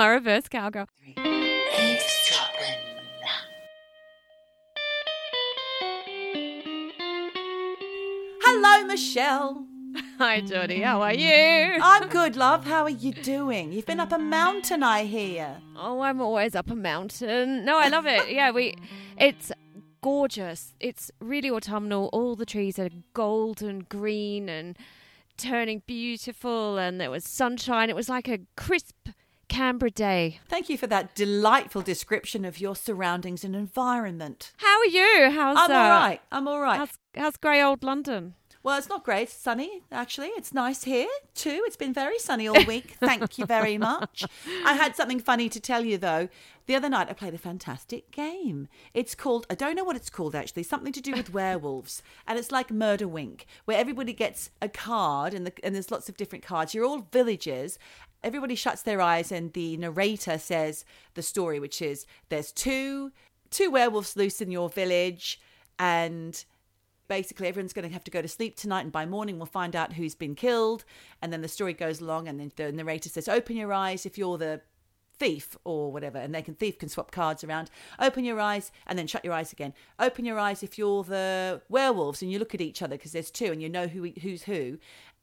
My reverse cowgirl. Hello, Michelle. Hi, Jodie. How are you? I'm good, love. How are you doing? You've been up a mountain, I hear. Oh, I'm always up a mountain. No, I love it. Yeah, we. It's gorgeous. It's really autumnal. All the trees are golden green and turning beautiful, and there was sunshine. It was like a crisp Canberra day. Thank you for that delightful description of your surroundings and environment. How are you? How's I'm uh, all right. I'm all right. How's, how's grey old London? Well, it's not great. It's sunny, actually. It's nice here, too. It's been very sunny all week. Thank you very much. I had something funny to tell you, though. The other night, I played a fantastic game. It's called, I don't know what it's called, actually, something to do with werewolves. And it's like Murder Wink, where everybody gets a card, and, the, and there's lots of different cards. You're all villagers. Everybody shuts their eyes, and the narrator says the story, which is there's two two werewolves loose in your village, and basically everyone's going to have to go to sleep tonight and by morning we'll find out who's been killed. And then the story goes along and then the narrator says open your eyes if you're the thief or whatever. And they can thief can swap cards around. Open your eyes and then shut your eyes again. Open your eyes if you're the werewolves and you look at each other because there's two and you know who who's who.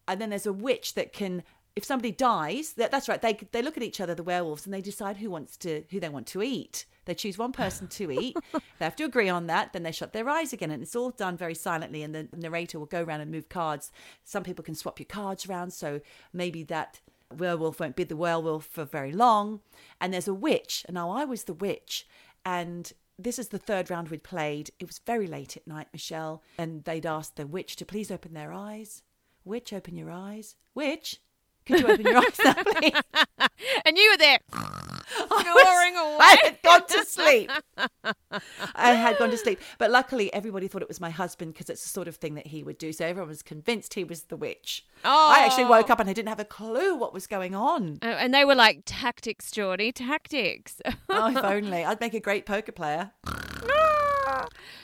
And then there's a witch that can if somebody dies that, that's right they they look at each other the werewolves and they decide who wants to who they want to eat they choose one person to eat. they have to agree on that. Then they shut their eyes again. And it's all done very silently. And the narrator will go around and move cards. Some people can swap your cards around. So maybe that werewolf won't be the werewolf for very long. And there's a witch. And now I was the witch. And this is the third round we'd played. It was very late at night, Michelle. And they'd asked the witch to please open their eyes. Witch, open your eyes. Witch, could you open your eyes now, please? And you were there. I Snoring away. I had gone to sleep. I had gone to sleep. But luckily, everybody thought it was my husband because it's the sort of thing that he would do. So everyone was convinced he was the witch. I actually Oh. woke up oh. and I didn't have a clue what was going on. Oh, and they were like tactics, Jodie, tactics. Oh, if only. I'd make a great poker player.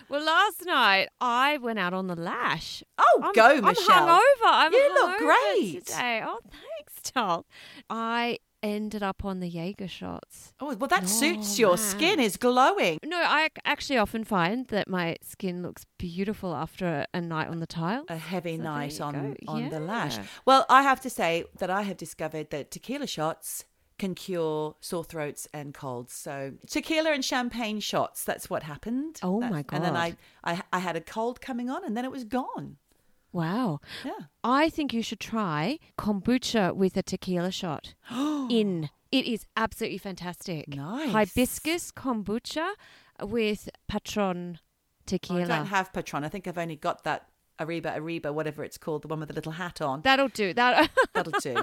Well, last night I went out on the lash. Oh, I'm, go, I'm Michelle. hungover. I'm You look great. today. Oh, thanks, doll. I ended up on the Jaeger shots. Oh, well, that Oh, suits your man. skin is glowing. No, I actually often find that my skin looks beautiful after a, night on the tile. A heavy So night on, go. on the lash. Well, I have to say that I have discovered that tequila shots can cure sore throats and colds. So tequila and champagne shots, that's what happened. Oh That- my god! And then I, I I had a cold coming on and then it was gone. Wow. Yeah. I think you should try kombucha with a tequila shot. in. It is absolutely fantastic. Nice. Hibiscus kombucha with Patron tequila. I don't have Patron. I think I've only got that Ariba Ariba, whatever it's called, the one with the little hat on. That'll do. That That'll do.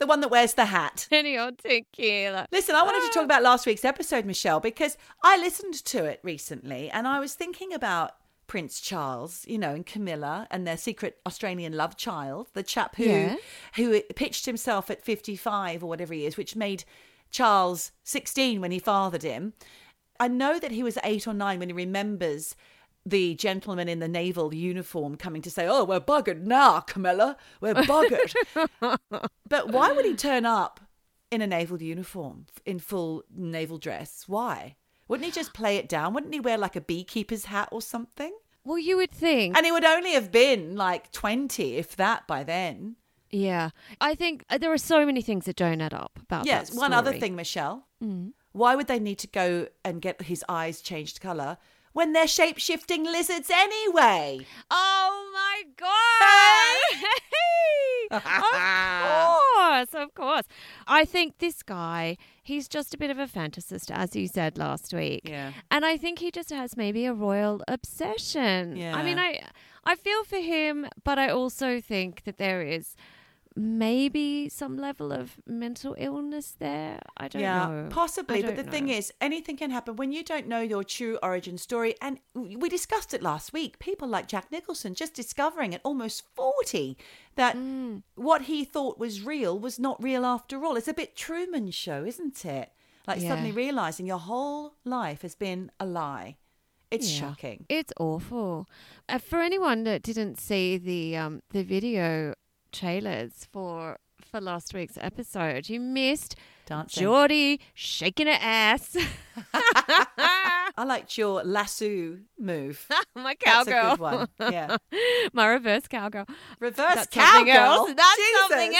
the one that wears the hat. any old tequila. Listen, I wanted to talk about last week's episode, Michelle, because I listened to it recently and I was thinking about Prince Charles, you know, and Camilla and their secret Australian love child, the chap who Yeah. who pitched himself at 55 or whatever he is, which made Charles 16 when he fathered him. I know that he was 8 or 9 when he remembers the gentleman in the naval uniform coming to say, "Oh, we're buggered now, Camilla. We're buggered." But why would he turn up in a naval uniform, in full naval dress? Why? Wouldn't he just play it down? Wouldn't he wear like a beekeeper's hat or something? Well, you would think. And he would only have been like 20, if that, by then. yeah. I think uh, there are so many things that don't add up about Yes, one other thing, Michelle. Why would they need to go and get his eyes changed colour when they're shape shifting lizards anyway? Oh my god! of course, of course. I think this guy, he's just a bit of a fantasist, as you said last week. Yeah. And I think he just has maybe a royal obsession. Yeah. I mean, I I feel for him, but I also think that there is maybe some level of mental illness there. I don't yeah, know. possibly. But the don't thing is, anything can happen when you don't know your true origin story. And we discussed it last week. People like Jack Nicholson just discovering at almost 40 that Mm. what he thought was real was not real after all. It's a bit Truman Show, isn't it? Like Yeah. suddenly realizing your whole life has been a lie. It's Yeah. shocking. It's awful. Uh, for anyone that didn't see the um, the video trailers for for last week's episode, you missed Dancing. Jodie shaking her ass. I liked your lasso move. My That's cowgirl. a good one. Yeah. My reverse cowgirl. Reverse That's something cowgirl. else. That's Jesus. something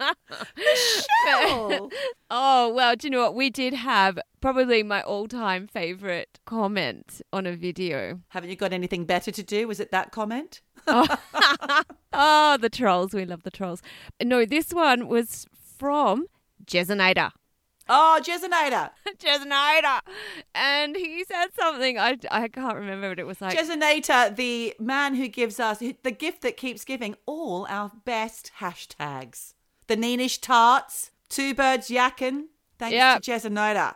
else. Michelle. oh, well, do you know what? We did have probably my all time favorite comment on a video. Haven't you got anything better to do? Was it that comment? Oh, the trolls. We love the trolls. No, this one was from Jezanator. Oh, Jesinator. Jezanator. And he said something. I, I can't remember what it was like. Jesinator, the man who gives us the gift that keeps giving all our best hashtags. The Neenish Tarts, Two Birds Yakin. Thanks Yep. to Jesinator.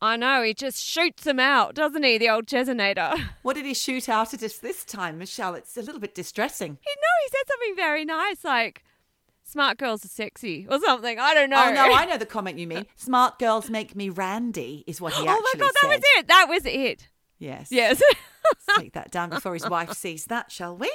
I know. He just shoots them out, doesn't he? The old Jezanator. What did he shoot out at us this time, Michelle? It's a little bit distressing. He no, he said something very nice, like "smart girls are sexy" or something. I don't know. Oh no, I know the comment you mean. Smart girls make me randy is what he said oh my god, that said. was it. That was it. Yes. Yes. Let's take that down before his wife sees that, shall we?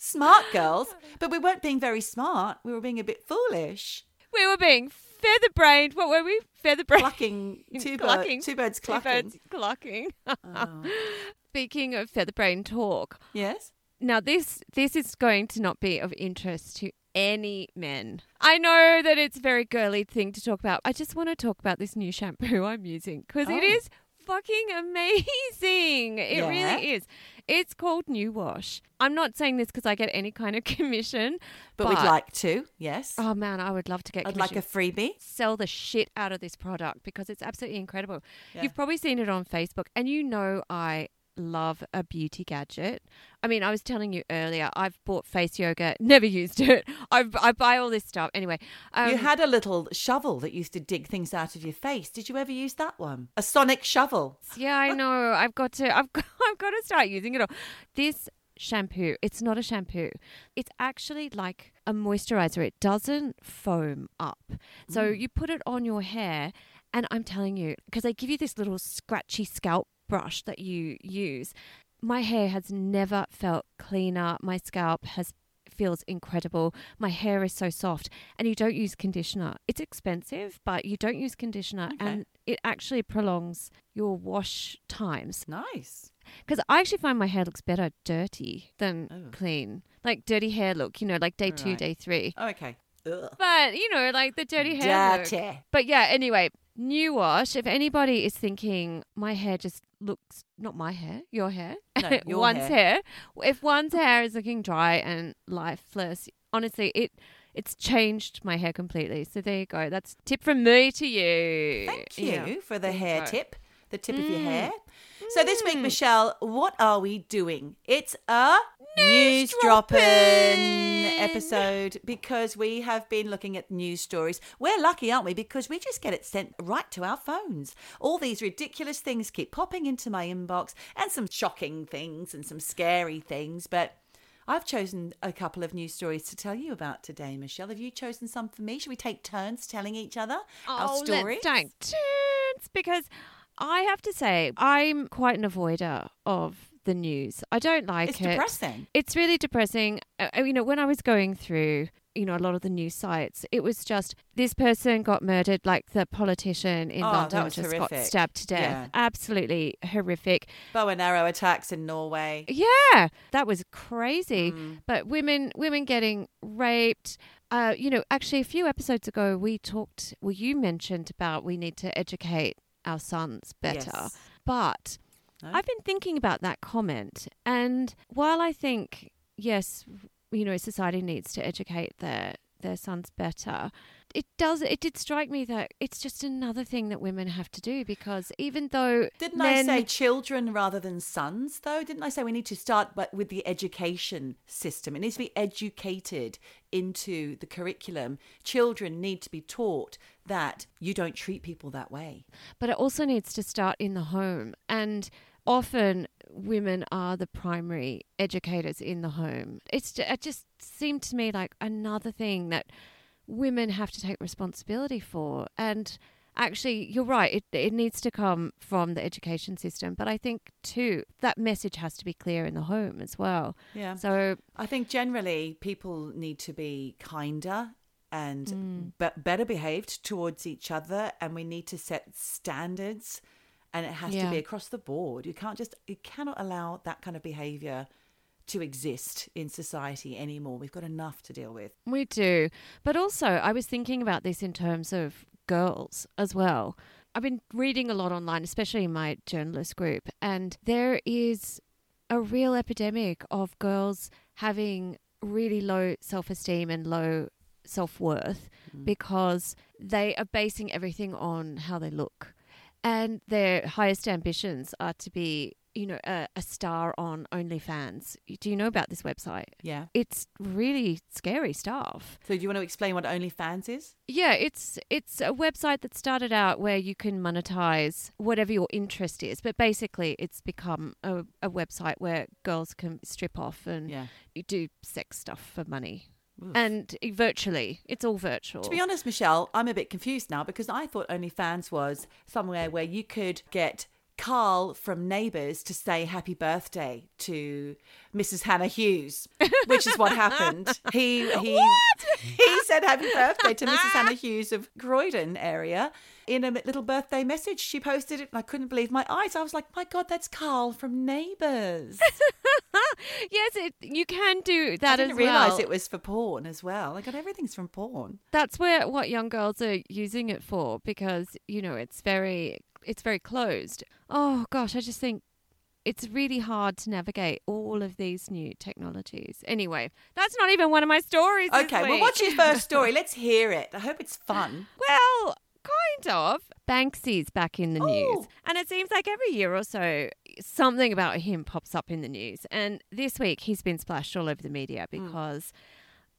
Smart girls, but we weren't being very smart. We were being a bit foolish. we were being feather brained. What were we? Feather brained. Clucking two, bird, Clucking. two birds Two clucking. birds clucking. Oh. Speaking of feather brain talk, Yes. now this this is going to not be of interest to any men. I know that it's a very girly thing to talk about. I just want to talk about this new shampoo I'm using because it Oh. is fucking amazing. It Yeah. really is. It's called New Wash. I'm not saying this because I get any kind of commission, But, we'd like to, yes. Oh man, I would love to get I'd commission. like a freebie. sell the shit out of this product because it's absolutely incredible. Yeah. You've probably seen it on Facebook, and you know I love a beauty gadget. I mean, I was telling you earlier, I've bought face yoga, never used it. I, I buy all this stuff anyway. Um, you had a little shovel that used to dig things out of your face. Did you ever use that one? A sonic shovel. yeah, I know. I've got to. I've got, I've got to start using it all. This shampoo, it's not a shampoo. It's actually like a moisturizer. It doesn't foam up. So you put it on your hair, and I'm telling you, because they give you this little scratchy scalp brush that you use. My hair has never felt cleaner. My scalp has feels incredible. My hair is so soft, and you don't use conditioner. It's expensive, but you don't use conditioner, Okay. and it actually prolongs your wash times. Nice. Because I actually find my hair looks better dirty than Oh. clean, like dirty hair look. You know, like day two, day three. Oh, okay. Ugh. But you know, like the dirty hair. look. Dirty. But yeah, anyway, new wash. If anybody is thinking my hair just looks not my hair, your hair, No, your one's hair. hair. If one's hair is looking dry and lifeless, honestly, it it's changed my hair completely. So there you go. That's tip from me to you. Thank you Yeah. for the hair go. tip, the tip of your mm. Mm. So this week, Michelle, what are we doing? It's a news dropping episode because we have been looking at news stories. We're lucky, aren't we? Because we just get it sent right to our phones. All these ridiculous things keep popping into my inbox, and some shocking things and some scary things, but. I've chosen a couple of news stories to tell you about today, Michelle. Have you chosen some for me? Should we take turns telling each other our Oh, stories? let's take turns because I have to say I'm quite an avoider of the news. I don't like It's it. depressing. It's really depressing. Uh, you know, when I was going through, you know, a lot of the news sites, it was just this person got murdered, like the politician in Oh, London just horrific. got stabbed to death. Yeah. Absolutely horrific. Bow and arrow attacks in Norway. Yeah, that was crazy. Mm. But women, women getting raped. Uh, you know, actually, a few episodes ago, we talked. Well, you mentioned about we need to educate our sons better. Yes. But No? I've been thinking about that comment, and while I think yes, you know, society needs to educate their their sons better. It does. It did strike me that it's just another thing that women have to do because even though Didn't I say children rather than sons, though? Didn't I say we need to start but with the education system? It needs to be educated into the curriculum. Children need to be taught that you don't treat people that way. but it also needs to start in the home. And often women are the primary educators in the home. It's ju- it just seemed to me like another thing that women have to take responsibility for. And actually, you're right. It it needs to come from the education system. But I think too that message has to be clear in the home as well. Yeah. So I think generally people need to be kinder and Mm. be- better behaved towards each other and we need to set standards and it has to be across the board you can't just you cannot allow that kind of behavior to exist in society anymore we've got enough to deal with We do. But also, I was thinking about this in terms of girls as well. I've been reading a lot online, especially in my journalist group, and there is a real epidemic of girls having really low self esteem and low self worth mm. because they are basing everything on how they look. And their highest ambitions are to be, you know, a, a star on OnlyFans. Do you know about this website? yeah it's really scary stuff. so do you want to explain what onlyfans is Yeah, it's it's a website that started out where you can monetize whatever your interest is, but basically it's become a, a website where girls can strip off and yeah do sex stuff for money. Oof. And virtually, it's all virtual. To be honest, Michelle, I'm a bit confused now because I thought OnlyFans was somewhere where you could get Carl from Neighbours to say happy birthday to Mrs. Hannah Hughes, which is what happened. He he he said happy birthday to Mrs. Hannah Hughes of Croydon area in a little birthday message. She posted it, and I couldn't believe my eyes. I was like, my God, that's Carl from Neighbours. yes, it, you can do that I didn't as realise well. it was for porn as well. Like, everything's from porn. That's where what young girls are using it for because you know it's very it's very closed. Oh gosh, I just think it's really hard to navigate all of these new technologies. Anyway, that's not even one of my stories. this Okay, well, what's your first story? Let's hear it. I hope it's fun. Well, kind of. Banksy's back in the news. Oh. And it seems like every year or so, something about him pops up in the news. And this week, he's been splashed all over the media hmm. because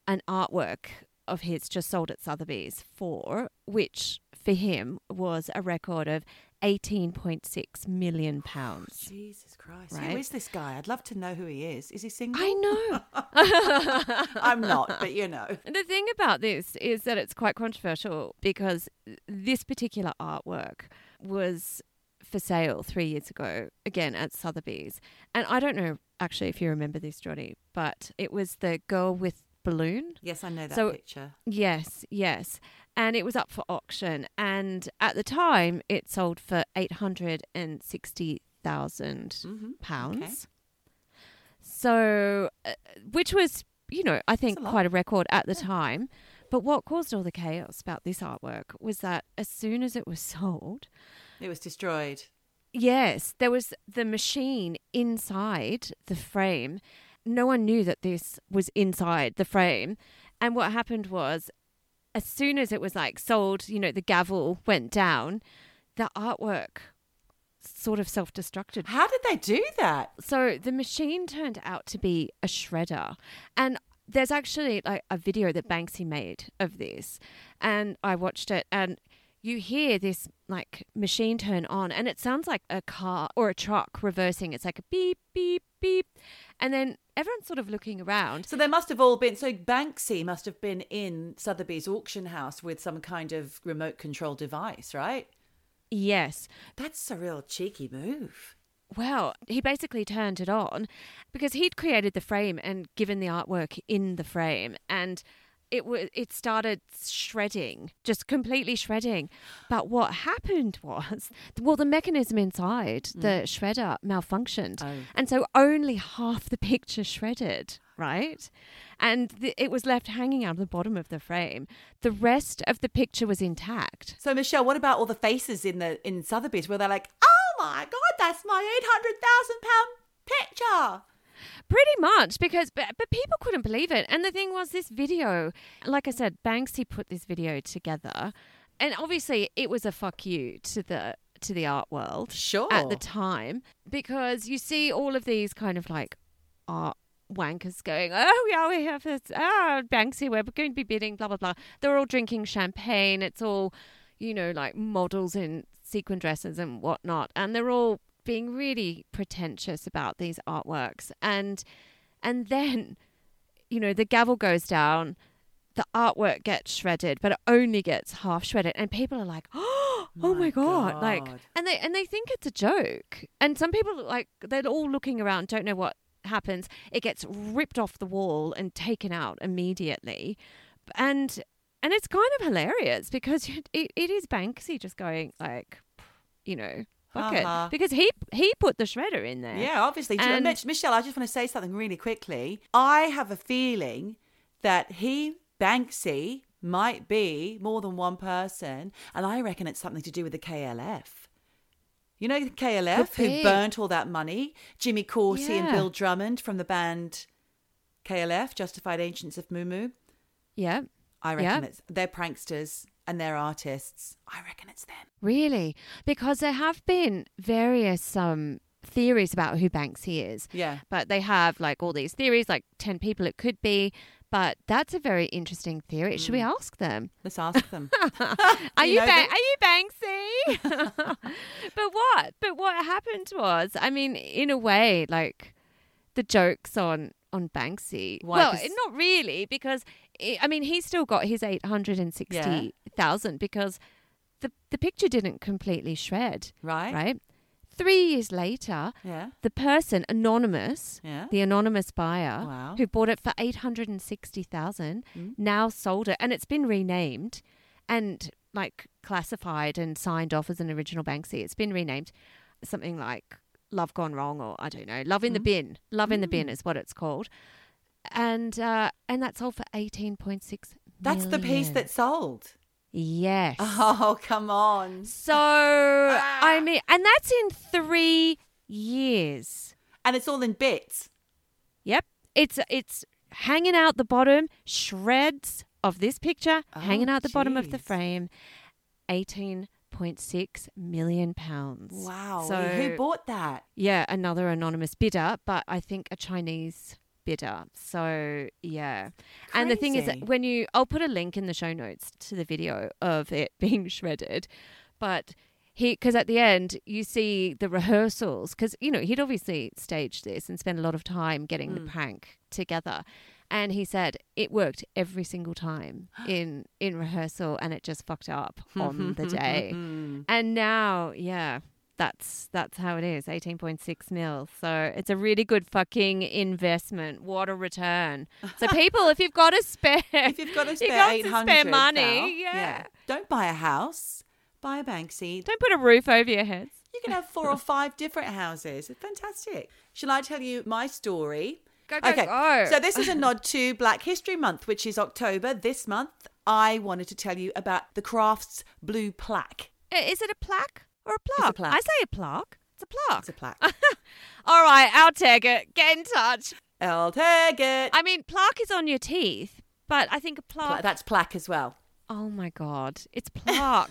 an artwork of his just sold at Sotheby's for, which for him was a record of 18.6 million oh, pounds. Jesus Christ. Right. Who is this guy? I'd love to know who he is. Is he single? I know. I'm not, but you know. The thing about this is that it's quite controversial because this particular artwork was for sale three years ago, again at Sotheby's. And I don't know actually if you remember this, Johnny, but it was the girl with balloon. Yes, I know that So- picture. Yes, yes. And it was up for auction. And at the time, it sold for 860,000 Mhm, pounds. So, uh, which was, you know, I think a quite a record at the time. But what caused all the chaos about this artwork was that as soon as it was sold, It was destroyed. yes, there was the machine inside the frame. No one knew that this was inside the frame. And what happened was, as soon as it was like sold, you know, the gavel went down, the artwork sort of self destructed How did they do that? so the machine turned out to be a shredder and there's actually like a video that banksy made of this and i watched it and you hear this like machine turn on and it sounds like a car or a truck reversing it's like a beep beep beep and then everyone's sort of looking around So they must have all been. So Banksy must have been in Sotheby's auction house with some kind of remote control device, right? yes That's a real cheeky move. Well, he basically turned it on because he'd created the frame and given the artwork in the frame and it was it started shredding, just completely shredding. But what happened was well the mechanism inside mm. the shredder malfunctioned. Oh. And so only half the picture shredded, right? And it was left hanging out of the bottom of the frame. The rest of the picture was intact. So Michelle, what about all the faces in the in Sotheby's where they're like, "Oh my god, that's my eight hundred thousand pound picture." Pretty much because but, but people couldn't believe it. And the thing was this video, like I said, Banksy put this video together and obviously it was a fuck you to the to the art world Sure. at the time because you see all of these kind of like art wankers going, oh yeah, we have this ah Banksy, we're going to be bidding, blah blah blah. They're all drinking champagne. It's all, you know, like models in sequin dresses and whatnot, and they're all being really pretentious about these artworks. And and then, you know, the gavel goes down. The artwork gets shredded, but it only gets half shredded, and people are like, "Oh, oh my My god!" Like, and they and they think it's a joke. And some people like they're all looking around, don't know what happens. It gets ripped off the wall and taken out immediately, and and it's kind of hilarious because it, it is Banksy just going like, you know, fuck Uh-huh. because he he put the shredder in there. Yeah, obviously. And- Mich- Michelle, I just want to say something really quickly. I have a feeling that he, Banksy, might be more than one person, and I reckon it's something to do with the KLF. You know the KLF who burnt all that money? Jimmy Cauty and Bill Drummond from the band KLF, Justified Ancients of Moo yeah, I reckon Yeah. it's they're pranksters and they're artists. I reckon it's them. really, because there have been various um theories about who Banksy is. Yeah. but they have like all these theories, like ten people it could be. But that's a very interesting theory. Should we ask them? Let's ask them. Are you you, know ba- are you Banksy? but what? But what happened was, I mean, in a way, like the jokes on on Banksy. Why? Well, not really, because i mean, he's still got his eight hundred and sixty thousand because the the picture didn't completely shred, right? right? Three years later, Yeah. the person anonymous, Yeah. the anonymous buyer Wow. who bought it for eight hundred and sixty thousand, Mm. now sold it, and it's been renamed and like classified and signed off as an original Banksy. It's been renamed something like Love Gone Wrong, or I don't know, Love in the Mm. Bin. Love in the Bin is what it's called, and uh, and that's sold for eighteen point six. That's the piece that sold. yes. Oh, come on. So I mean, and that's in three years. And it's all in bits. Yep. It's it's hanging out the bottom, shreds of this picture hanging Oh, out the bottom of the frame. 18.6 million pounds. Wow. So Who bought that? yeah, another anonymous bidder, but I think a Chinese bidder. So yeah. And the thing is when you I'll put a link in the show notes to the video of it being shredded, but he because at the end you see the rehearsals because you know he'd obviously staged this and spent a lot of time getting the mm. prank together. And he said it worked every single time in in rehearsal and it just fucked up on the day. And now yeah that's that's how it is 18.6 mil so it's a really good fucking investment what a return so people if you've got a spare If you've got a spare got eight some hundred, spare money yeah. Don't buy a house. Buy a Banksy. don't put a roof over your heads You can have four or five different houses. It's fantastic. Shall I tell you my story? Go, go, okay. go. So this is a nod to Black History Month, which is October this month. I wanted to tell you about the Crafts Blue Plaque. Is it a plaque or a a plaque? plaque. I say a plaque it's a plaque It's a plaque. all right i'll take it get in touch I'll take it. i mean plaque is on your teeth but i think a Pla- plaque That's plaque as well. Oh my god it's plaque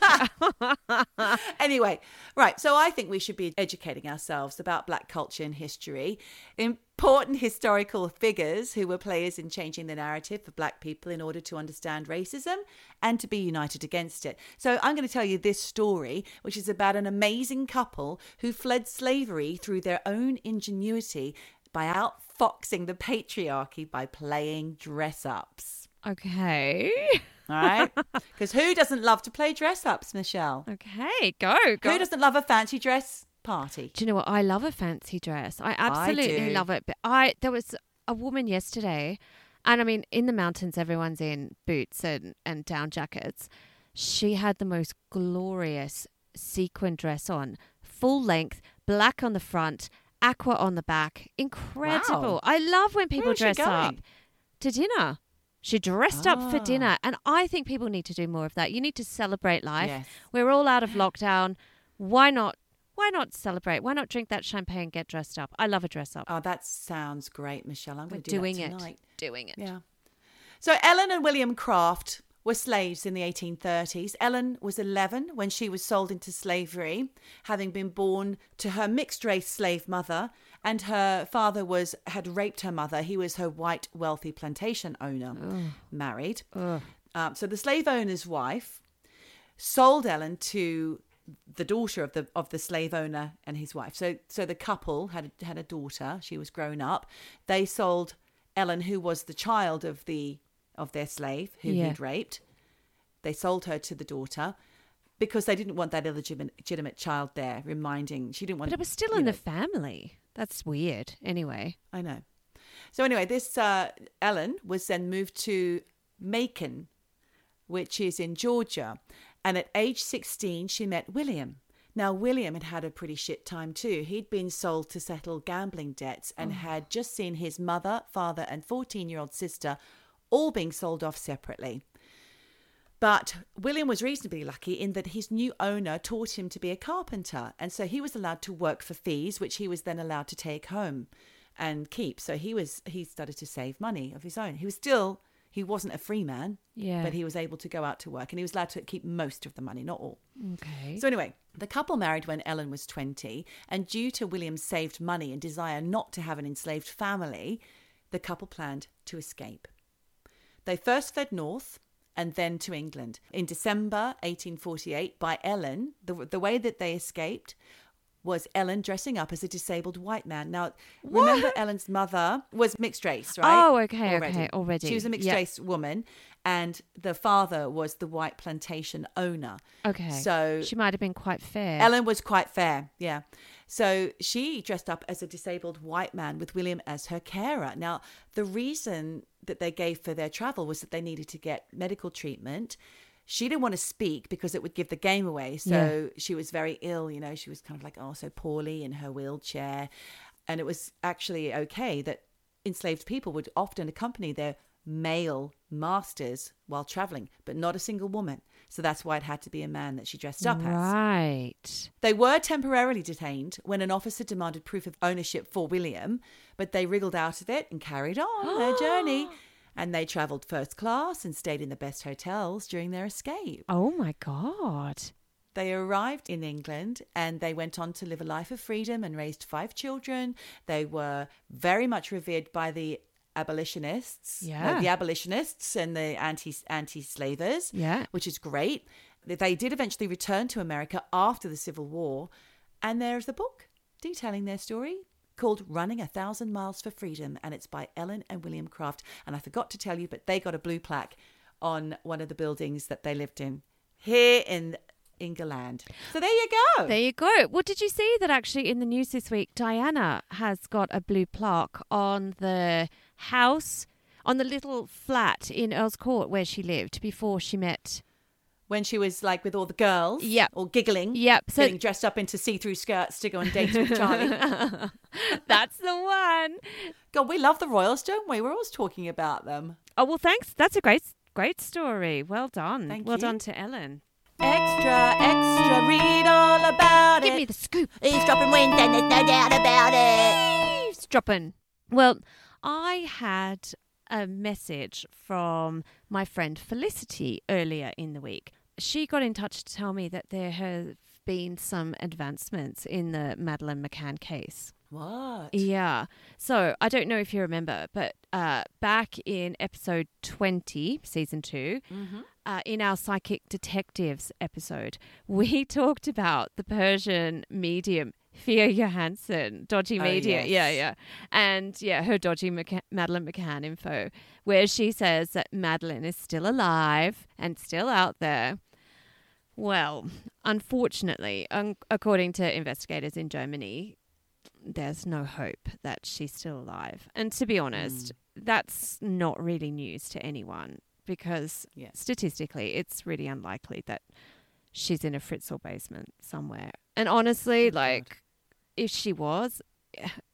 Anyway, right. So I think we should be educating ourselves about black culture and history. Important historical figures who were players in changing the narrative for black people in order to understand racism and to be united against it. So I'm going to tell you this story, which is about an amazing couple who fled slavery through their own ingenuity by outfoxing the patriarchy by playing dress ups. okay All right? Because who doesn't love to play dress ups, Michelle? okay go go Who doesn't love a fancy dress party? Do you know what? I love a fancy dress. I absolutely do. love it. But I there was a woman yesterday, and I mean, in the mountains, everyone's in boots and and down jackets. She had the most glorious sequin dress on, full length, black on the front, aqua on the back. Incredible. Wow. I love when people dress up to dinner. She dressed up for Ah. dinner, and I think people need to do more of that. You need to celebrate life. Yes. We're all out of lockdown. Why not? Why not celebrate? Why not drink that champagne, and get dressed up? I love a dress up. Oh, that sounds great, Michelle. I'm going to do doing that it. tonight. Doing it. Yeah. So Ellen and William Craft were slaves in the 1830s. Ellen was 11 when she was sold into slavery, having been born to her mixed race slave mother, and her father was had raped her mother. He was her white wealthy plantation owner, married. Um, so the slave owner's wife sold Ellen to the daughter of the of the slave owner and his wife. So so the couple had had a daughter. She was grown up. They sold Ellen, who was the child of the of their slave who Yeah. he'd raped. They sold her to the daughter because they didn't want that illegitimate legitimate child there. Reminding she didn't want. But it was still in know, the family. That's weird. Anyway. I know. So anyway, this uh, Ellen was then moved to Macon, which is in Georgia. And at age 16, she met William. Now, William had had a pretty shit time too. He'd been sold to settle gambling debts and had just seen his mother, father, and 14 year old sister all being sold off separately. But William was reasonably lucky in that his new owner taught him to be a carpenter. And so he was allowed to work for fees, which he was then allowed to take home and keep. So he was he started to save money of his own. He was still he wasn't a free man, Yeah. but he was able to go out to work and he was allowed to keep most of the money, not all. Okay. So anyway, the couple married when Ellen was 20, and due to William's saved money and desire not to have an enslaved family, the couple planned to escape. They first fled north and then to England. In December 1848, by Ellen, the, the way that they escaped was Ellen dressing up as a disabled white man. Now, remember Ellen's mother was mixed race, right? Oh, okay, okay, already. She was a mixed Yep. race woman, and the father was the white plantation owner. okay. So she might have been quite fair. Ellen was quite fair, yeah. So she dressed up as a disabled white man with William as her carer. Now, the reason that they gave for their travel was that they needed to get medical treatment. She didn't want to speak because it would give the game away. So she was very ill, you know, she was kind of like, oh, so poorly in her wheelchair. And it was actually okay that enslaved people would often accompany their male masters while traveling, but not a single woman. So that's why it had to be a man that she dressed up as. Right. They were temporarily detained when an officer demanded proof of ownership for William, but they wriggled out of it and carried on their journey. And they travelled first class and stayed in the best hotels during their escape. Oh my god. They arrived in England and they went on to live a life of freedom and raised five children. They were very much revered by the abolitionists, Yeah. the abolitionists and the anti anti slavers, Yeah. which is great. They did eventually return to America after the Civil War, and there's the book detailing their story called Running a Thousand Miles for Freedom, and it's by Ellen and William Craft. And I forgot to tell you, but they got a blue plaque on one of the buildings that they lived in here in England. So there you go. There you go. Well, did you see that actually in the news this week, Diana has got a blue plaque on the house, on the little flat in Earl's Court where she lived before she met. When she was like with all the girls, Yep. or giggling, Yep, so- getting dressed up into see-through skirts to go on dates with Charlie. That's the one. God, we love the royals, don't we? We're always talking about them. Oh well, thanks. That's a great, great story. Well done. Thank well you. done to Ellen. Extra, extra, read all about Give it. Give me the scoop. Eavesdropping Wednesday, and there's no doubt about it. Eavesdropping. Well, I had a message from my friend Felicity earlier in the week. She got in touch to tell me that there have been some advancements in the Madeleine McCann case. What? Yeah. So I don't know if you remember, but uh, back in episode 20, season 2 uh, in our Psychic Detectives episode, we talked about the Persian medium. Thea Johansson, dodgy Oh, media, yeah, yes. yeah, and yeah, her dodgy Maca- Madeleine McCann info, where she says that Madeleine is still alive and still out there. Well, unfortunately, un- according to investigators in Germany, there's no hope that she's still alive. And to be honest, hmm. that's not really news to anyone because Yeah. statistically, it's really unlikely that she's in a Fritzl basement somewhere. And honestly, like, if she was,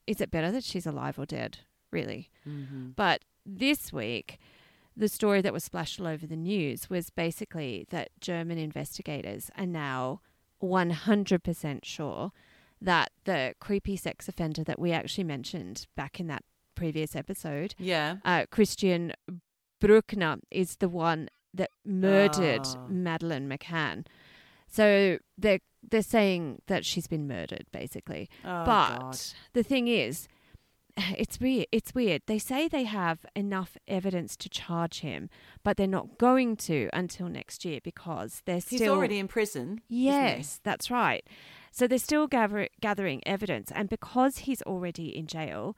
is it better that she's alive or dead? Really? But this week, the story that was splashed all over the news was basically that German investigators are now 100% sure that the creepy sex offender that we actually mentioned back in that previous episode, Yeah. uh, Christian Bruckner, is the one that murdered Ah. Madeleine McCann. So they're they're saying that she's been murdered, basically. Oh, but God. the thing is, it's weird. It's weird. They say they have enough evidence to charge him, but they're not going to until next year because they're still He's still already in prison. Yes, that's right. So they're still gather- gathering evidence, and because he's already in jail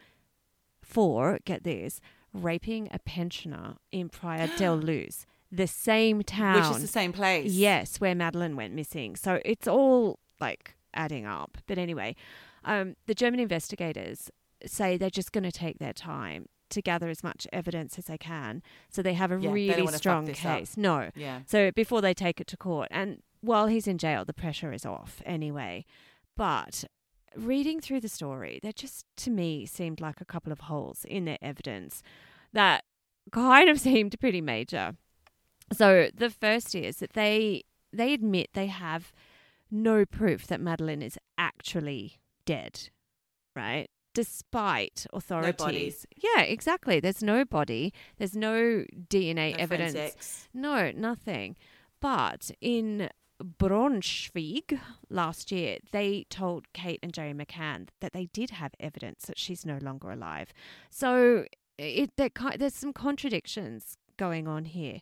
for get this raping a pensioner in Praia del Luz, the same town, Which is the same place. Yes, where Madeleine went missing. So it's all like adding up. But anyway, um, the German investigators say they're just going to take their time to gather as much evidence as they can, so they have a Yeah, really strong this up. case. No, Yeah. so before they take it to court, and while he's in jail, the pressure is off anyway. But reading through the story, there just to me seemed like a couple of holes in their evidence that kind of seemed pretty major. So the first is that they they admit they have no proof that Madeleine is actually dead, right? Despite authorities. Yeah, exactly. There's no body. There's no DNA No evidence. forensics. No, nothing. But in Braunschweig last year, they told Kate and Gerry McCann that they did have evidence that she's no longer alive. So it, there, there's some contradictions going on here.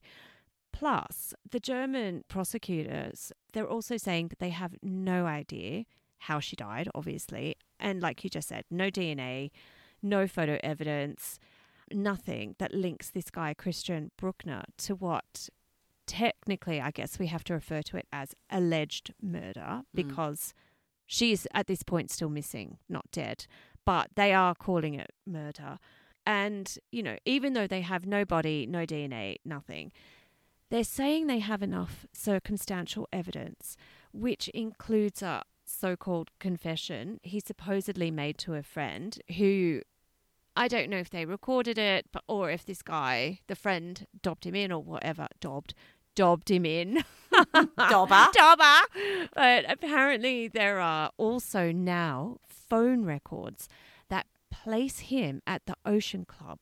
Plus, the German prosecutors, they're also saying that they have no idea how she died, obviously. And like you just said, no DNA, no photo evidence, nothing that links this guy, Christian Bruckner, to what technically, I guess we have to refer to it as alleged murder hmm. because she is at this point still missing, not dead. But they are calling it murder. And, you know, even though they have no body, no DNA, nothing, they're saying they have enough circumstantial evidence, which includes a so called confession he supposedly made to a friend who I don't know if they recorded it, but or if this guy, the friend, dobbed him in or whatever, dobbed, dobbed him in. Dobber. Dobber. But apparently there are also now phone records that place him at the Ocean Club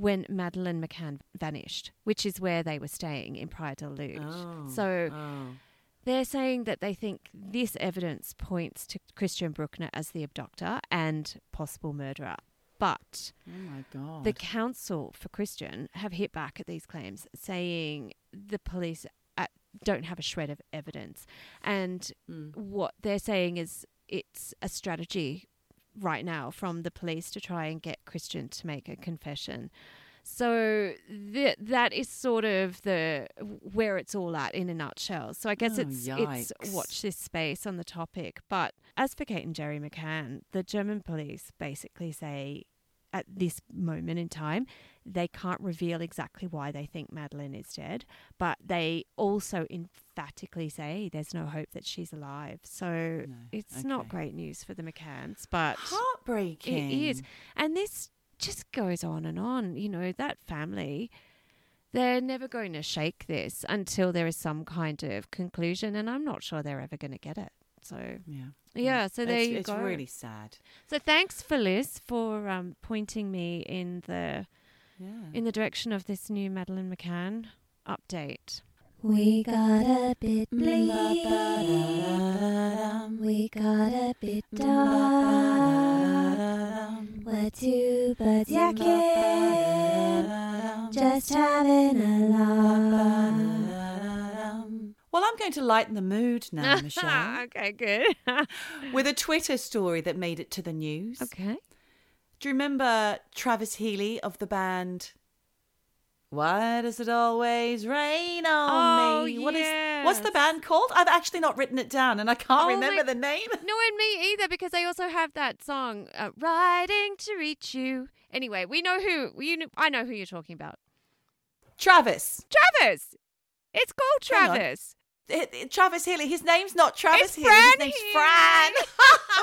when Madeleine McCann vanished, which is where they were staying in Praia da Luz. Oh, So oh. they're saying that they think this evidence points to Christian Bruckner as the abductor and possible murderer. But Oh my god. the counsel for Christian have hit back at these claims, saying the police uh, don't have a shred of evidence. And Mm. what they're saying is it's a strategy right now from the police to try and get Christian to make a confession. So th- that is sort of the where it's all at in a nutshell. So I guess Oh, it's it's watch this space on the topic. But as for Kate and Gerry McCann, the German police basically say at this moment in time they can't reveal exactly why they think Madeleine is dead, but they also emphatically say there's no hope that she's alive. So No, it's not great news for the McCanns, but Heartbreaking. it is. And this just goes on and on. You know, that family, they're never going to shake this until there is some kind of conclusion. And I'm not sure they're ever going to get it. So, Yeah. yeah, so there it's, you it's go. really sad. so thanks for Liz for um, pointing me in the Yeah. in the direction of this new Madeleine McCann update. We got a bit bleak. We got a bit dark. We're two birds yakking. Just having a laugh. Well, I'm going to lighten the mood now, Michelle, okay, good. with a Twitter story that made it to the news. okay. Do you remember Travis Healy of the band? Why does it always rain on Oh, me? What is what's the band called? I've actually not written it down, and I can't Oh, remember my- the name. No, and me either, because they also have that song, uh, "Riding to Reach You." Anyway, we know who you. I know who you're talking about. Travis. Travis. It's called. Travis. Travis Healy. His name's not Travis It's Healy. Fran His name's Healy. Fran.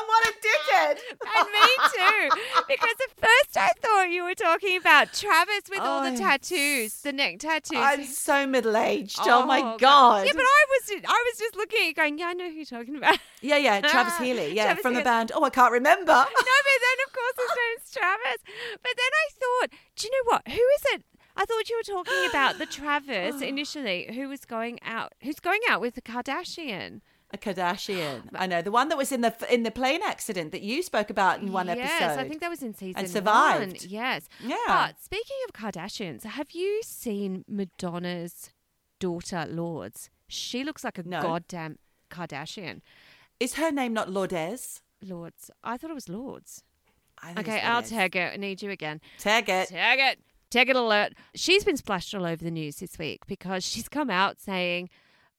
what a dickhead. And me too, because at first I thought you were talking about Travis with all Oh, the tattoos, the neck tattoos. I'm so middle aged. Oh, my oh, God. god. Yeah, but I was I was just looking at you going, yeah, I know who you're talking about. yeah, yeah, Travis Healy. Yeah, Travis from the band. Oh, I can't remember. no, but then of course his name's Travis. But then I thought, do you know what? Who is it? I thought you were talking about the Travis initially, who was going out, who's going out with the Kardashian. A Kardashian. I know the one that was in the in the plane accident that you spoke about in one yes, episode. Yes, I think that was in season survived. One. Yes. Yeah. But speaking of Kardashians, have you seen Madonna's daughter Lourdes? She looks like a No. goddamn Kardashian. Is her name not Lourdes? Lourdes. I thought it was Lourdes. I Okay, I'll tag it. I need you again. Tag it. Tag it. Tag it alert. She's been splashed all over the news this week because she's come out saying,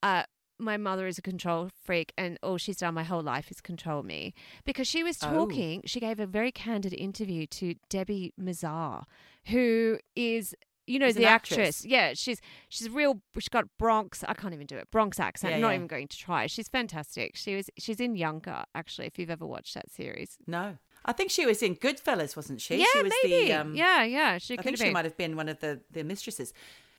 uh, my mother is a control freak and all she's done my whole life is control me because she was Oh. talking she gave a very candid interview to debi mazar who is you know Is the actress. actress. yeah she's she's real she's got bronx i can't even do it bronx accent Yeah, i'm not yeah. even going to try she's fantastic she was she's in younger actually if you've ever watched that series No. I think she was in Goodfellas, wasn't she? yeah she was maybe The, um, yeah yeah she I think she been might have been one of the, the mistresses.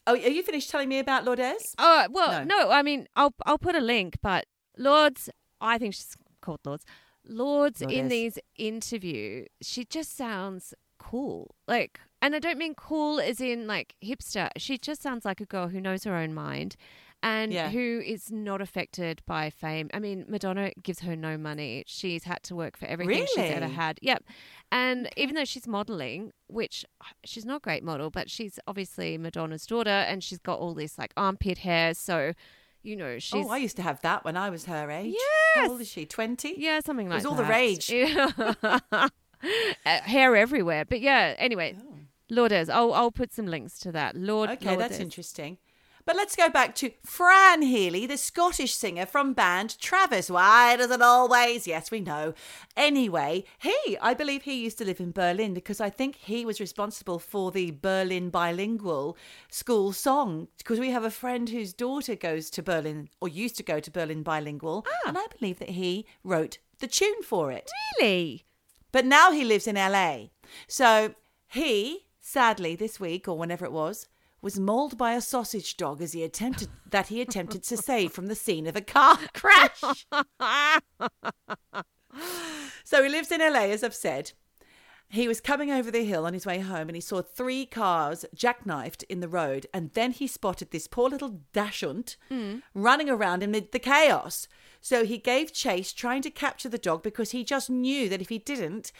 Oh, are you finished telling me about Lourdes? Oh well, No. no. I mean, I'll I'll put a link, but Lords, I think she's called Lords. Lords in these interview, she just sounds cool. Like, and I don't mean cool as in like hipster. She just sounds like a girl who knows her own mind. And Yeah. who is not affected by fame. I mean, Madonna gives her no money. She's had to work for everything she's ever had. Yep. And even though she's modeling, which she's not a great model, but she's obviously Madonna's daughter and she's got all this like armpit hair. So, you know, she's. oh, I used to have that when I was her age. Yes. How old is she? 20? yeah, something It like was that. all the rage. Uh, hair everywhere. But yeah, anyway, Lourdes. I'll, I'll put some links to that. Lord. Oh. Okay, that's interesting. But let's go back to Fran Healy, the Scottish singer from band Travis. Why does it always? Yes, we know. Anyway, he, I believe he used to live in Berlin because I think he was responsible for the Berlin bilingual school song. Because we have a friend whose daughter goes to Berlin or used to go to Berlin bilingual, ah. and I believe that he wrote the tune for it. Really? But now he lives in LA. So he, sadly, this week or whenever it was, was mauled by a sausage dog as he attempted that he attempted to save from the scene of a car crash. so he lives in LA, as I've said. He was coming over the hill on his way home and he saw three cars jackknifed in the road. And then he spotted this poor little dachshund hmm. running around amid the chaos. So he gave chase, trying to capture the dog because he just knew that if he didn't,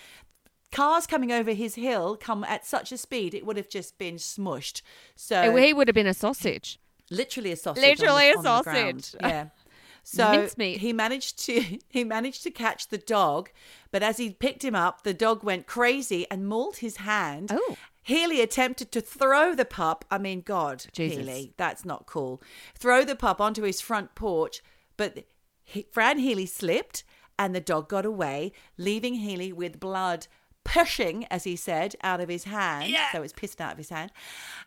cars coming over his hill come at such a speed it would have just been smushed. So oh, he would have been a sausage. literally a sausage. Literally on a on sausage. Yeah. Ah, so Mincemeat. he managed to he managed to catch the dog, but as he picked him up, the dog went crazy and mauled his hand. Oh. Healy attempted to throw the pup. I mean, God, Jesus. Healy, that's not cool. Throw the pup onto his front porch, but he, Fran Healy slipped and the dog got away, leaving Healy with blood pushing, as he said, out of his hand. So it was pissed out of his hand.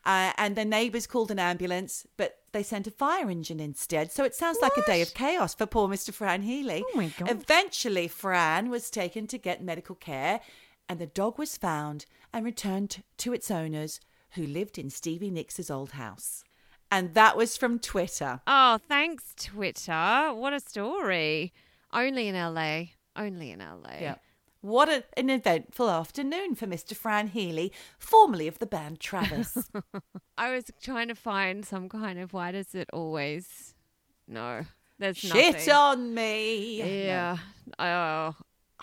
Uh, and the neighbours called an ambulance, but they sent a fire engine instead. So it sounds like a day of chaos for poor Mr. Fran Healy. Oh, my God. Eventually, Fran was taken to get medical care, and the dog was found and returned to its owners, who lived in Stevie Nicks' old house. And that was from Twitter. Oh, thanks, Twitter. What a story. Only in LA. Only in LA. Yeah. What a, an eventful afternoon for Mr. Fran Healy, formerly of the band Travis. I was trying to find some kind of why does it always. No, there's Shit nothing. on me. Yeah. Oh,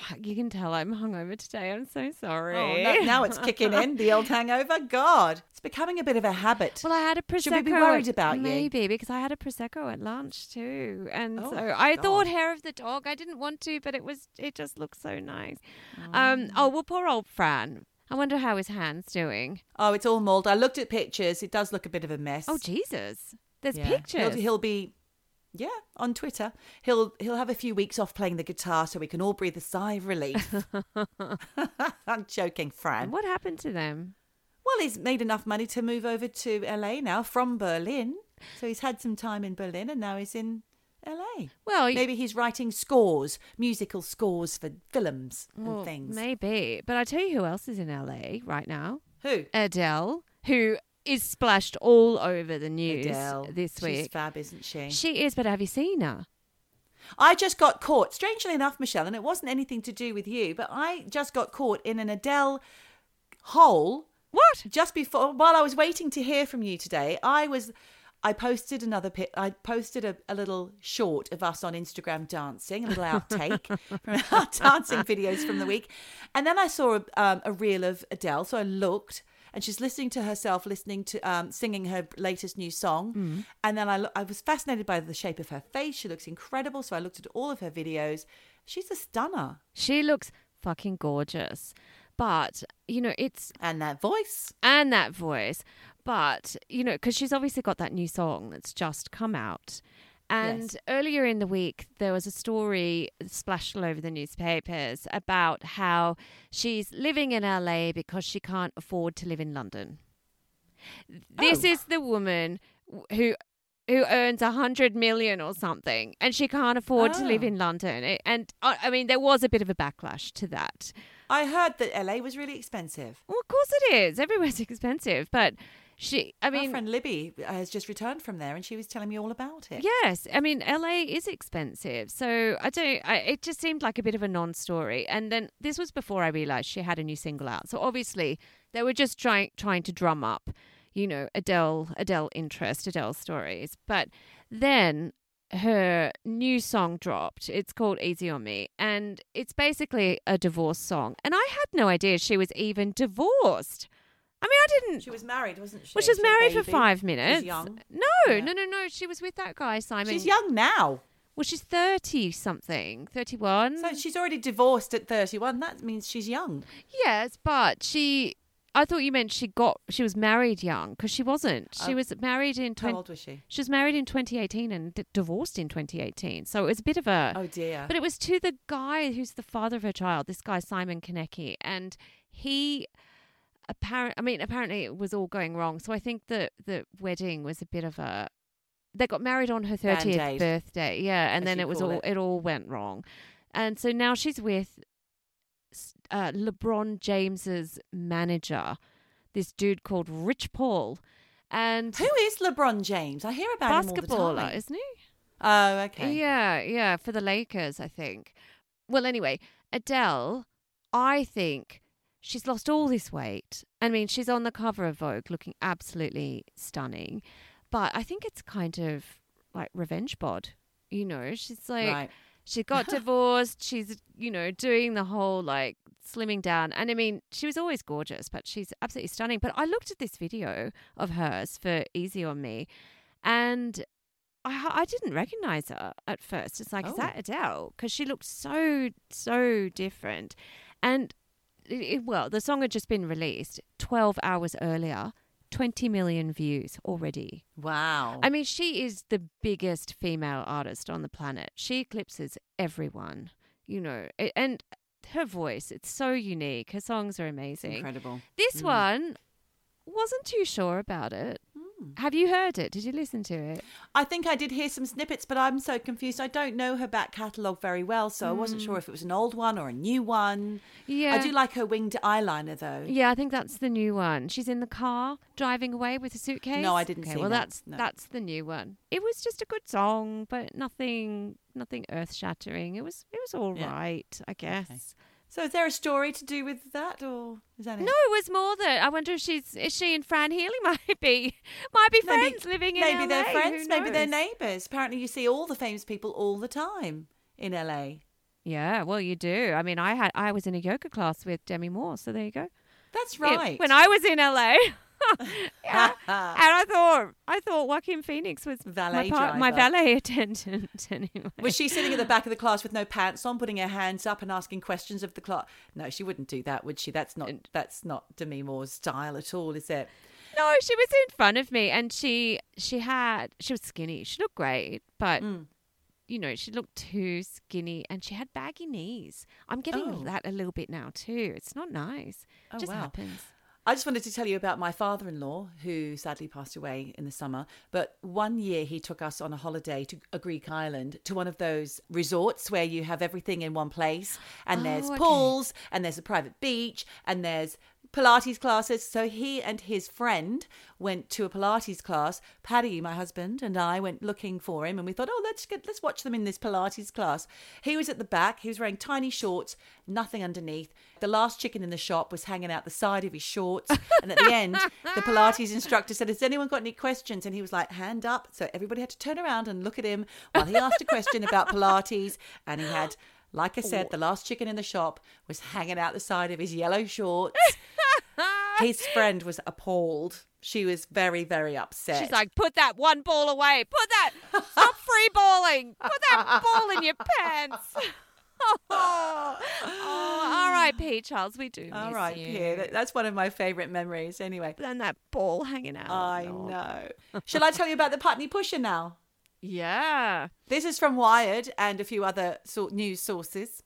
you can tell I'm hungover today. I'm so sorry. Oh, no, now it's kicking in, the old hangover. God, it's becoming a bit of a habit. Well, I had a prosecco. Should we be worried about you? Maybe because I had a prosecco at lunch too, and Oh, so I God. thought hair of the dog. I didn't want to, but it was it just looked so nice. Mm. Um. Oh well, poor old Fran. I wonder how his hand's doing. Oh, it's all mold. I looked at pictures. It does look a bit of a mess. Oh Jesus, there's Yeah. He'll, pictures. he'll be, yeah, on Twitter. He'll he'll have a few weeks off playing the guitar so we can all breathe a sigh of relief. I'm joking, Fran. what happened to them? Well, he's made enough money to move over to LA now from Berlin. So he's had some time in Berlin and now he's in LA. Well, Maybe he's writing scores, musical scores for films and well, things. maybe. But I tell you who else is in LA right now? Who? Adele, who is splashed all over the news Adele. this week. She's fab, isn't she? She is, but have you seen her? I just got caught, strangely enough, Michelle, and it wasn't anything to do with you, but I just got caught in an Adele hole What? just before while I was waiting to hear from you today. I was I posted another pic. I posted a, a little short of us on Instagram dancing, a little outtake from our dancing videos from the week, and then I saw a, um, a reel of Adele. So I looked, and she's listening to herself, listening to um, singing her latest new song, and then I lo- I was fascinated by the shape of her face. She looks incredible. So I looked at all of her videos. She's a stunner, She looks fucking gorgeous. But, you know, it's, and that voice. and that voice. But, you know, because she's obviously got that new song that's just come out. And Yes. earlier in the week, there was a story splashed all over the newspapers about how she's living in LA because she can't afford to live in London. This Oh. is the woman who who earns a hundred million or something, and she can't afford to live Oh. in London. And uh, I mean, there was a bit of a backlash to that. I heard that LA was really expensive. Well, of course it is. Everywhere's expensive, but she. I mean, My friend Libby uh, has just returned from there, and she was telling me all about it. Yes, I mean LA is expensive, so I don't. I, it just seemed like a bit of a non-story. And then this was before I realized she had a new single out. So obviously they were just trying trying to drum up, you know, Adele Adele interest, Adele stories. But then her new song dropped. It's called Easy on Me, and it's basically a divorce song. And I had no idea she was even divorced. I mean, I didn't. She was married, wasn't she? Well, she was married for baby. five She's minutes. young. No, Yeah. no, no, no. She was with that guy, Simon. She's young now. Well, she's 30 something, 31. So she's already divorced at 31. That means she's young. yes, but she. I thought you meant she got. She was married young because she wasn't. She Oh. was married in. How 20, old was she? she was married in 2018 and d- divorced in 2018. So it was a bit of a. Oh, dear. But it was to the guy who's the father of her child, this guy Simon Konecki, and he apparent. I mean, apparently it was all going wrong. So I think the the wedding was a bit of a. They got married on her thirtieth Band-Aid, birthday, yeah, and then it was all it. it all went wrong, and so now she's with uh, LeBron James's manager, this dude called Rich Paul, and Who is LeBron James? I hear about him all the basketballer, isn't he? Oh, okay. Yeah, yeah, for the Lakers, I think. Well, anyway, Adele, I think she's lost all this weight. I mean, she's on the cover of Vogue looking absolutely stunning. But I think it's kind of like revenge bod. You know, she's like right. she got divorced, she's, you know, doing the whole like slimming down. And I mean, she was always gorgeous, but she's absolutely stunning. But I looked at this video of hers for Easy on Me and I, I didn't recognize her at first. It's like, is Oh. that Adele? Because she looked so, so different. And, it, well, the song had just been released 12 hours earlier, 20 million views already. Wow. I mean, she is the biggest female artist on the planet. She eclipses everyone, you know, and her voice, it's so unique. Her songs are amazing. Incredible. This Mm. one wasn't too sure about it. Mm. Have you heard it? Did you listen to it? I think I did hear some snippets, but I'm so confused. I don't know her back catalogue very well, so I wasn't sure if it was an old one or a new one. Yeah. I do like her winged eyeliner, though. Yeah, I think that's the new one. She's in the car driving away with a suitcase. No, I didn't okay, see Well, that. that's No. that's the new one. It was just a good song, but nothing nothing earth shattering. It was it was all right, Yeah. I guess. So is there a story to do with that, or is that it? No, it was more that I wonder if she's is she and Fran Healy might be might be Maybe- friends living in LA. Maybe LA. they're friends, maybe they're neighbours. Apparently, you see all the famous people all the time in LA. Yeah, well, you do. I mean, I had I was in a yoga class with Demi Moore, so there you go. That's right. when I was in LA. yeah. and I thought I thought Joaquin Phoenix was Valet my, part- my valet attendant. Anyway, Was she sitting at the back of the class with no pants on, putting her hands up and asking questions of the class? No, she wouldn't do that, would she? That's not that's not Demi Moore's style at all, is it? no, she was in front of me, and she she had she was skinny. She looked great, but Mm. you know she looked too skinny, and she had baggy knees. I'm getting Oh. that a little bit now too. It's not nice. Oh, it just wow. happens. I just wanted to tell you about my father in law, who sadly passed away in the summer. But one year he took us on a holiday to a Greek island to one of those resorts where you have everything in one place and there's Oh, okay. pools and there's a private beach and there's Pilates classes. So he and his friend went to a Pilates class. Paddy, my husband, and I went looking for him, and we thought, oh, let's get let's watch them in this Pilates class. He was at the back. He was wearing tiny shorts, nothing underneath. The last chicken in the shop was hanging out the side of his shorts, and at the end, the Pilates instructor said, "Has anyone got any questions?" And he was like, "Hand up." So everybody had to turn around and look at him while he asked a question about Pilates, and he had. Like I said, the last chicken in the shop was hanging out the side of his yellow shorts. His friend was appalled. She was very, very upset. She's like, put that one ball away. Put that. Stop free balling. Put that ball in your pants. oh, all right, P. Charles, we do. All miss right, you. Pierre. that- That's one of my favourite memories. Anyway, And that ball hanging out. I know. Shall I tell you about the Putney Pusher now? Yeah. This is from Wired and a few other sort news sources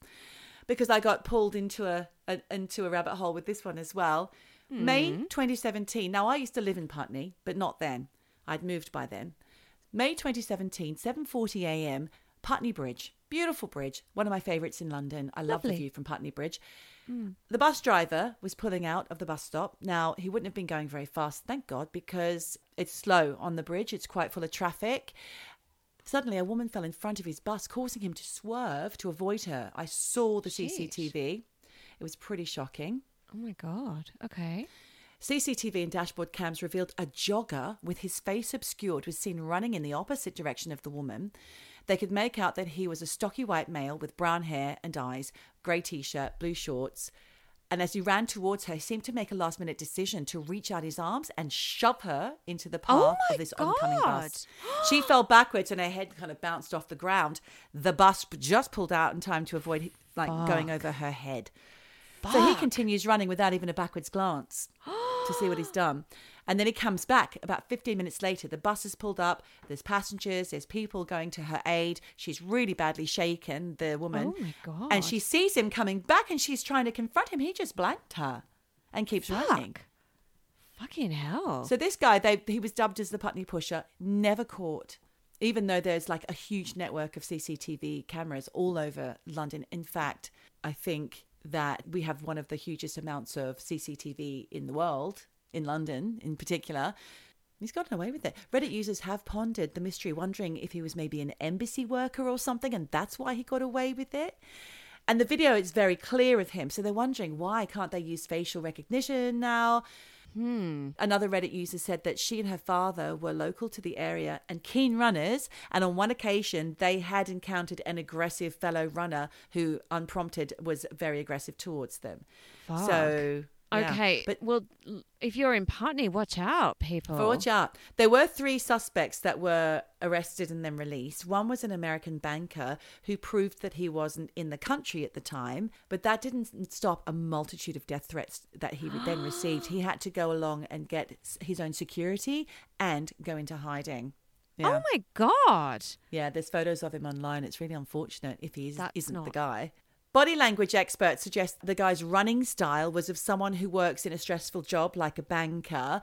because I got pulled into a, a into a rabbit hole with this one as well. May hmm. 2017. Now I used to live in Putney, but not then. I'd moved by then. May 2017, 7:40 a.m. Putney Bridge. Beautiful bridge, one of my favorites in London. I love the view from Putney Bridge. Hmm. The bus driver was pulling out of the bus stop. Now, he wouldn't have been going very fast, thank God, because it's slow on the bridge. It's quite full of traffic. Suddenly, a woman fell in front of his bus, causing him to swerve to avoid her. I saw the Sheesh. CCTV. It was pretty shocking. Oh my god. Okay. CCTV and dashboard cams revealed a jogger with his face obscured was seen running in the opposite direction of the woman. They could make out that he was a stocky white male with brown hair and eyes, grey t shirt, blue shorts. And as he ran towards her, he seemed to make a last minute decision to reach out his arms and shove her into the path Oh of this oncoming bus. God. She fell backwards and her head kind of bounced off the ground. The bus just pulled out in time to avoid like going over her head. So he continues running without even a backwards glance to see what he's done. And then he comes back about 15 minutes later. The bus is pulled up. There's passengers. There's people going to her aid. She's really badly shaken, the woman. Oh my God. And she sees him coming back and she's trying to confront him. He just blanked her and keeps running. Fucking hell. So this guy, they he was dubbed as the Putney Pusher, never caught. Even though there's like a huge network of CCTV cameras all over London. In fact, I think that we have one of the hugest amounts of CCTV in the world, in London in particular. He's gotten away with it. Reddit users have pondered the mystery, wondering if he was maybe an embassy worker or something, and that's why he got away with it. And the video is very clear of him, so they're wondering why can't they use facial recognition now? Hmm. Another Reddit user said that she and her father were local to the area and keen runners, and on one occasion they had encountered an aggressive fellow runner who, unprompted, was very aggressive towards them. So, yeah. okay. but well, if you're in Putney, watch out, people. watch out. There were three suspects that were arrested and then released. One was an American banker who proved that he wasn't in the country at the time, but that didn't stop a multitude of death threats that he then received. He had to go along and get his own security and go into hiding. Yeah. Oh my god. Yeah, there's photos of him online. It's really unfortunate if he is, isn't the guy. Body language experts suggest the guy's running style was of someone who works in a stressful job like a banker,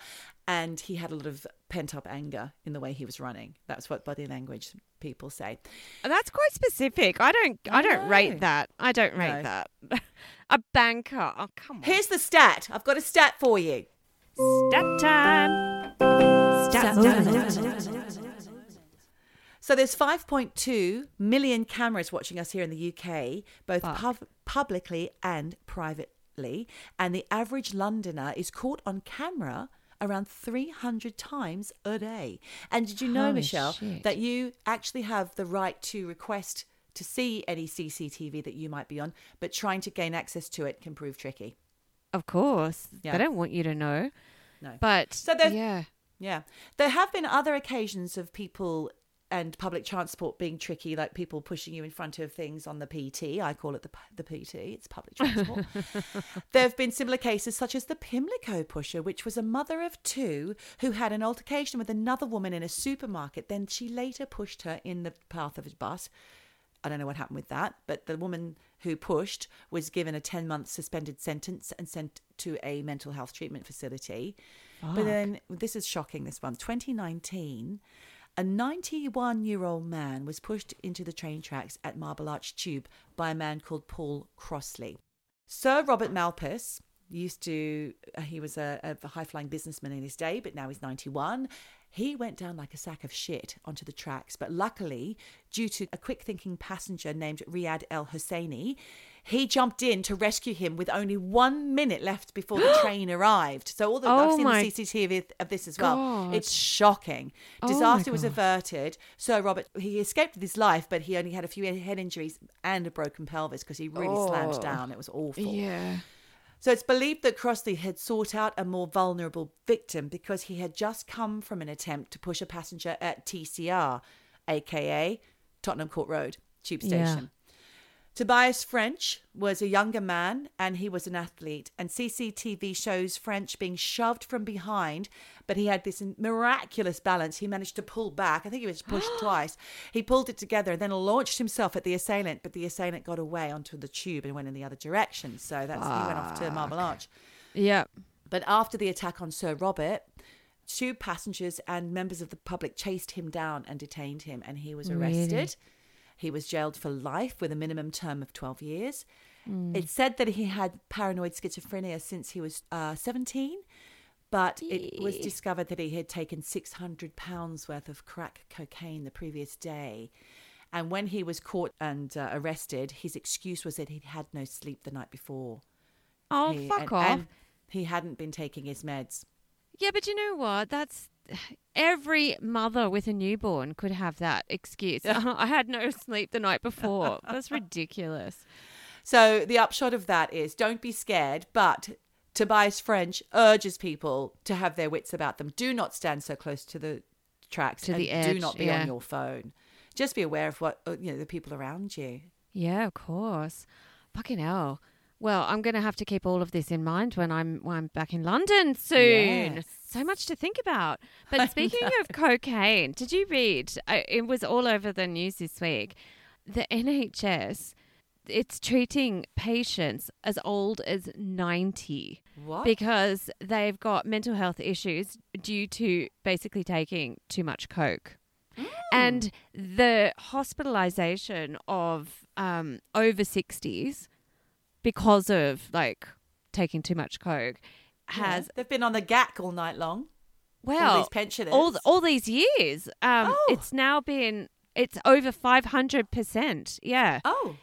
and he had a lot of pent up anger in the way he was running. That's what body language people say. That's quite specific. I don't. I, I don't know. rate that. I don't rate No. that. a banker. Oh come on. Here's the stat. I've got a stat for you. Stat time. Stat So there's 5.2 million cameras watching us here in the UK, both pub- publicly and privately, and the average Londoner is caught on camera around 300 times a day. And did you know, Holy Michelle, shit. that you actually have the right to request to see any CCTV that you might be on, but trying to gain access to it can prove tricky. Of course. Yeah. They don't want you to know. No. But So there's- yeah. Yeah. There have been other occasions of people and public transport being tricky, like people pushing you in front of things on the PT. I call it the, the PT, it's public transport. there have been similar cases, such as the Pimlico pusher, which was a mother of two who had an altercation with another woman in a supermarket. Then she later pushed her in the path of a bus. I don't know what happened with that, but the woman who pushed was given a 10 month suspended sentence and sent to a mental health treatment facility. But then this is shocking this one. 2019, a 91 year old man was pushed into the train tracks at Marble Arch Tube by a man called Paul Crossley. Sir Robert Malpas used to, uh, he was a, a high flying businessman in his day, but now he's 91. He went down like a sack of shit onto the tracks, but luckily, due to a quick thinking passenger named Riyad El Husseini, he jumped in to rescue him with only one minute left before the train arrived. So all the I've Oh seen my the CCTV of this as well. God. It's shocking. Oh Disaster was averted. Sir Robert he escaped with his life, but he only had a few head injuries and a broken pelvis because he really slammed Oh. down. It was awful. Yeah. So it's believed that Crossley had sought out a more vulnerable victim because he had just come from an attempt to push a passenger at TCR, aka Tottenham Court Road Tube Yeah. Tobias French was a younger man and he was an athlete. And CCTV shows French being shoved from behind, but he had this miraculous balance. He managed to pull back. I think he was pushed twice. He pulled it together and then launched himself at the assailant, but the assailant got away onto the tube and went in the other direction. So that's he went off to Marble Arch. Yeah. But after the attack on Sir Robert, two passengers and members of the public chased him down and detained him, and he was arrested. Really? He was jailed for life with a minimum term of 12 years. It's said that he had paranoid schizophrenia since he was uh, 17, but it was discovered that he had taken 600 pounds worth of crack cocaine the previous day. And when he was caught and uh, arrested, his excuse was that he'd had no sleep the night before. Oh, He- fuck and- off. and he hadn't been taking his meds. Yeah, but you know what? That's every mother with a newborn could have that excuse. I had no sleep the night before. That's ridiculous. So the upshot of that is don't be scared, but Tobias French urges people to have their wits about them. Do not stand so close to the tracks To and the do not be yeah. on your phone. Just be aware of what uh, you know the people around you. Yeah, of course. Fucking hell. Well, I'm going to have to keep all of this in mind when I'm when I'm back in London soon. Yes. So much to think about. But speaking of cocaine, did you read? I, it was all over the news this week. The NHS, it's treating patients as old as 90 What? because they've got mental health issues due to basically taking too much coke. And the hospitalization of um, over 60s because of like taking too much coke has Yeah. they've been on the gack all night long. all well these pensioners. all all these years um Oh. it's now been it's over 500% yeah oh,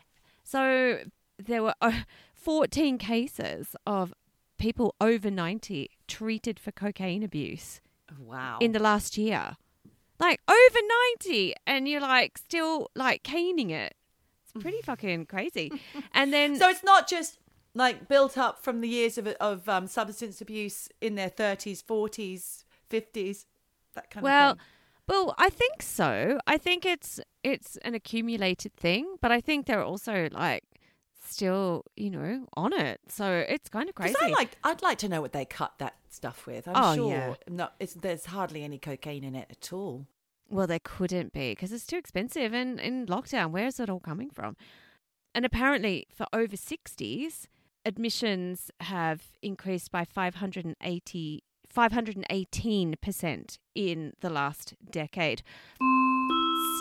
so there were uh, 14 cases of people over 90 treated for cocaine abuse wow. in the last year. Like over 90 and you're like still like caning it. Pretty fucking crazy. And then so it's not just like built up from the years of of um, substance abuse in their thirties, forties, fifties, that kind well, of thing. well, well, I think so. I think it's it's an accumulated thing, but I think they're also like still, you know, on it. So it's kind of crazy. I like, I'd like to know what they cut that stuff with. I'm Oh, sure yeah. no, it's, there's hardly any cocaine in it at all. Well, there couldn't be because it's too expensive. And in lockdown, where is it all coming from? And apparently, for over 60s, admissions have increased by 580, 518% in the last decade.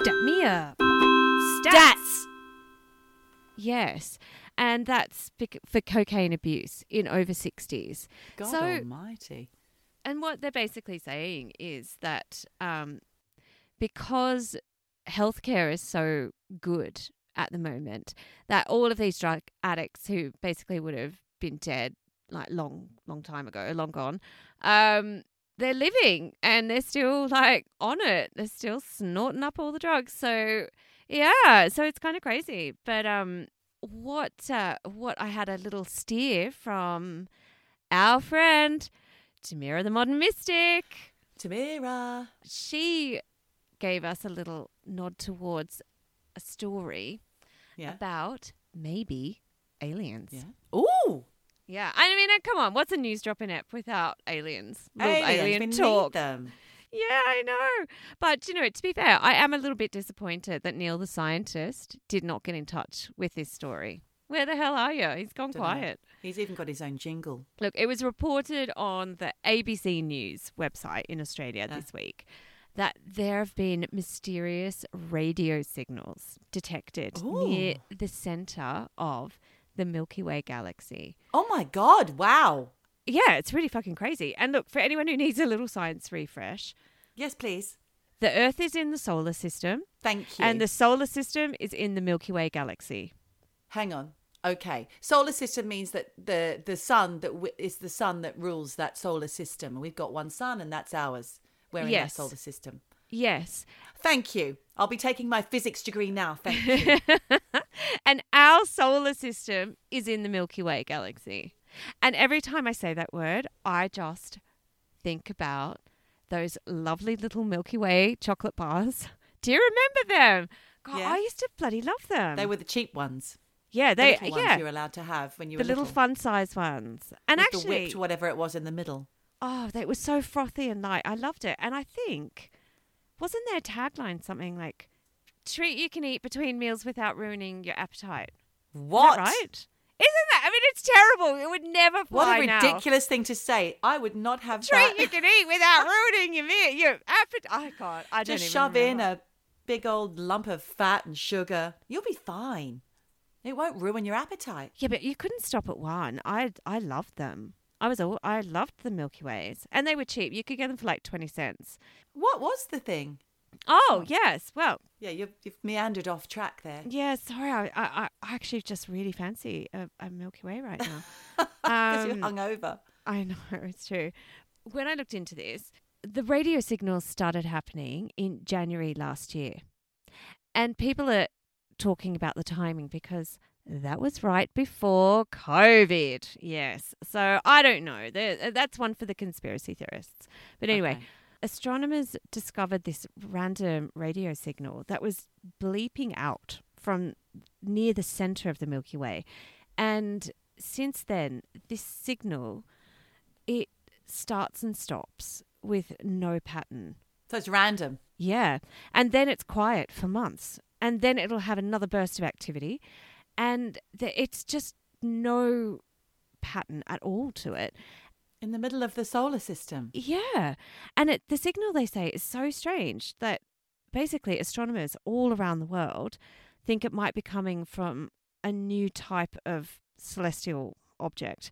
Step me up. Stats! Yes. And that's for cocaine abuse in over 60s. God So- Almighty! and what they're basically saying is that um, because healthcare is so good at the moment, that all of these drug addicts who basically would have been dead like long, long time ago, long gone, um, they're living and they're still like on it. They're still snorting up all the drugs. So yeah, so it's kind of crazy. But um, what uh, what I had a little steer from our friend. Tamira the Modern Mystic. Tamira. She gave us a little nod towards a story Yeah. about maybe aliens. Yeah. Ooh. Yeah. I mean, uh, come on, what's a news dropping app without aliens? Little Aliens, alien we need talk. them. Yeah, I know. But, you know, to be fair, I am a little bit disappointed that Neil the scientist did not get in touch with this story. Where the hell are you? He's gone Don't know. quiet. He's even got his own jingle. Look, it was reported on the ABC News website in Australia Ah. this week that there have been mysterious radio signals detected near the center of the Milky Way galaxy. Oh my God! Wow. Yeah, it's really fucking crazy. And look, for anyone who needs a little science refresh, Yes, please. the Earth is in the solar system Thank you. and the solar system is in the Milky Way galaxy. Hang on. Okay. Solar system means that the the sun that w- is the sun that rules that solar system. We've got one sun, and that's ours. In Yes. that solar system. Yes. Thank you. I'll be taking my physics degree now. Thank you. and our solar system is in the Milky Way galaxy. And every time I say that word, I just think about those lovely little Milky Way chocolate bars. Do you remember them? God, Yeah. I used to bloody love them. they were the cheap ones. Yeah, they ones yeah you're allowed to have when you the were little The little. fun size ones. And With the actually, whipped whatever it was in the middle. Oh, they were so frothy and light. I loved it. And I think wasn't their tagline something like "treat you can eat between meals without ruining your appetite"? Is What? right? Isn't that? I mean, it's terrible. It would never fly What a now. ridiculous thing to say. I would not have treat that. you can eat without ruining your meal, your appetite. Oh God, I don't Just even shove remember. in a big old lump of fat and sugar. You'll be fine. It won't ruin your appetite. Yeah, but you couldn't stop at one. I I loved them. I was all I loved the Milky Ways, and they were cheap. You could get them for like twenty cents. What was the thing? Oh yes, well Yeah, you've, you've meandered off track there. yeah. Sorry, I I, I actually just really fancy a, a Milky Way right now. Because you're Um, hungover. I know it's true. When I looked into this, the radio signals started happening in January last year, and people are talking about the timing because that was right before COVID. Yes, so I don't know. Uh, that's one for the conspiracy theorists. But anyway, Okay. astronomers discovered this random radio signal that was bleeping out from near the center of the Milky Way. And since then, this signal it starts and stops with no pattern. So it's random. Yeah. And then it's quiet for months. And then it'll have another burst of activity. And the, it's just no pattern at all to it. In the middle of the solar system. Yeah. And it, the signal they say is so strange that basically astronomers all around the world think it might be coming from a new type of celestial object.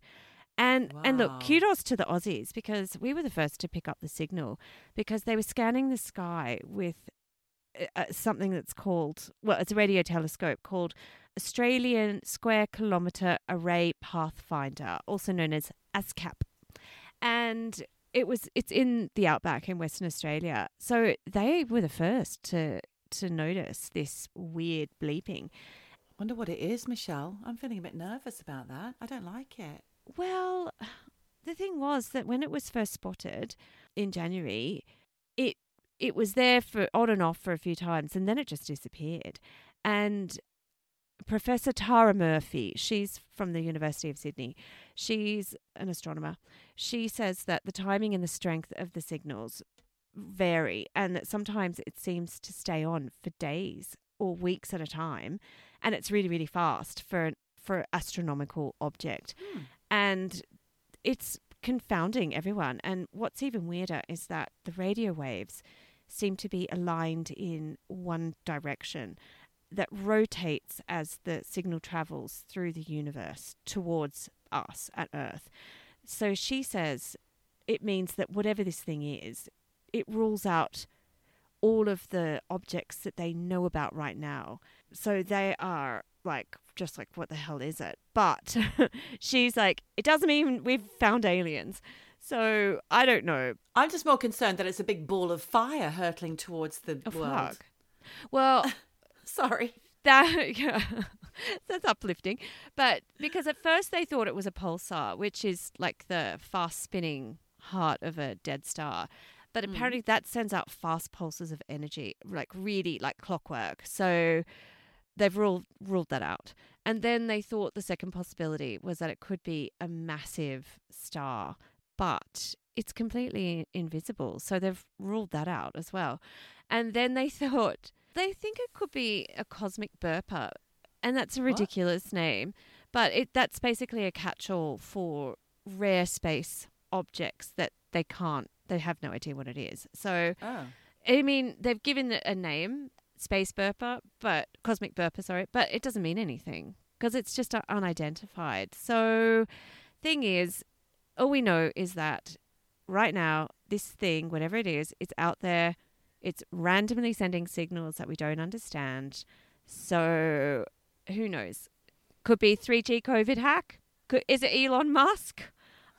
And and look, kudos to the Aussies because we were the first to pick up the signal because they were scanning the sky with uh, something that's called well, it's a radio telescope called Australian Square Kilometre Array Pathfinder, also known as ASKAP and it was it's in the outback in Western Australia. So they were the first to to notice this weird bleeping. Wonder what it is, Michelle. I'm feeling a bit nervous about that. I don't like it. Well, the thing was that when it was first spotted in January, it it was there for on and off for a few times and then it just disappeared. And Professor Tara Murphy, she's from the University of Sydney. She's an astronomer. She says that the timing and the strength of the signals vary and that sometimes it seems to stay on for days or weeks at a time and it's really really fast for an for an astronomical object hmm. and it's confounding everyone and what's even weirder is that the radio waves seem to be aligned in one direction that rotates as the signal travels through the universe towards us at Earth. So she says it means that whatever this thing is, it rules out all of the objects that they know about right now. So they are like, just like, what the hell is it? But she's like, it doesn't mean we've found aliens. So I don't know. I'm just more concerned that it's a big ball of fire hurtling towards the Oh, world. fuck. Well, Sorry. that yeah, that's uplifting. But because at first they thought it was a pulsar, which is like the fast spinning heart of a dead star. But hmm. apparently that sends out fast pulses of energy, like really like clockwork. So they've ruled ruled that out. And then they thought the second possibility was that it could be a massive star, but it's completely invisible. So they've ruled that out as well. And then they thought they think it could be a cosmic burper, and that's a ridiculous name, but it that's basically a catch-all for rare space objects that they can't they have no idea what it is. So Oh. I mean, they've given it a name, space burper, but cosmic burper, sorry, but it doesn't mean anything because it's just unidentified. So, thing is, all we know is that right now, this thing, whatever it is, it's out there. It's randomly sending signals that we don't understand. So, who knows? Could be 3G COVID hack. Could, is it Elon Musk?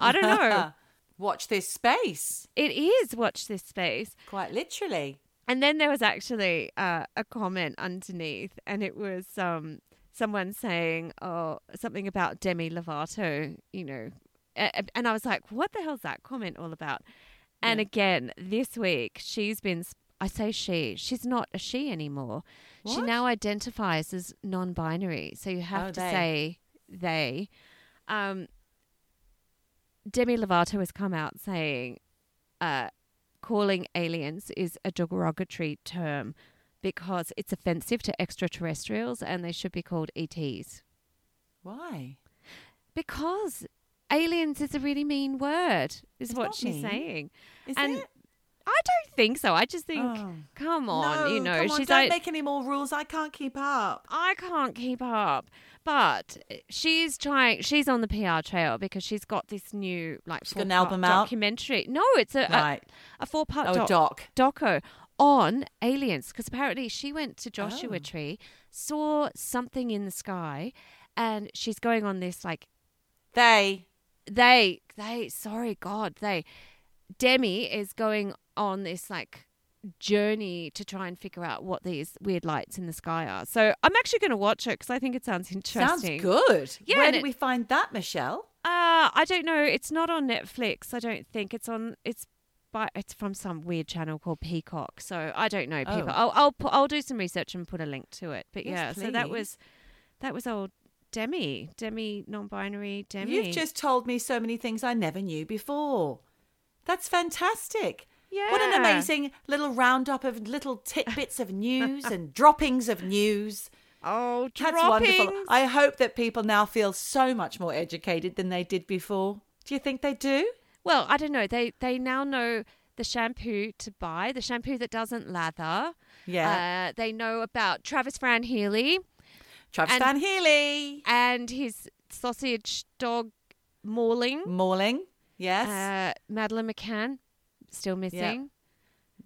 I don't know. Watch this space. it is. Watch this space. Quite literally. And then there was actually uh, a comment underneath, and it was um, someone saying, "Oh, something about Demi Lovato," you know, and I was like, "What the hell's that comment all about?" And Yeah. again, this week she's been. I say she. She's not a she anymore. She now identifies as non-binary. So you have Oh, to they. say they. Um, Demi Lovato has come out saying, uh, calling aliens is a derogatory term because it's offensive to extraterrestrials and they should be called ETs. Why? Because aliens is a really mean word, is It's what she's mean. saying. Is And it? I don't think so. I just think, Oh. come on, you know, on, she's don't like, make any more rules. I can't keep up. I can't keep up. But eh, she's trying. She's on the PR trail because she's got this new like She's got an album out? documentary. No, it's a Right. a, oh, a four part Oh, doc, Doc. doco on aliens because apparently she went to Joshua Oh. Tree, saw something in the sky, and she's going on this like They. They they sorry God they Demi is going on this like journey to try and figure out what these weird lights in the sky are. So I'm actually going to watch it because I think it sounds interesting. Sounds good. Yeah, Where did we find that, Michelle? Uh, I don't know. It's not on Netflix. I don't think it's on. It's by. It's from some weird channel called Peacock. So I don't know. People. Oh. I'll I'll put, I'll do some research and put a link to it. But Yes, yeah. So that was that was old Demi. Demi non-binary. Demi. You've just told me so many things I never knew before. That's fantastic. yeah. What an amazing little roundup of little tidbits of news and droppings of news. Oh, That's droppings. wonderful. I hope that people now feel so much more educated than they did before. Do you think they do? Well, I don't know. They they now know the shampoo to buy, the shampoo that doesn't lather. Yeah. Uh, they know about Travis Fran Healy Travis and- Van Healy. and his sausage dog mauling. Mauling. Yes. Uh, Madeleine McCann, still missing.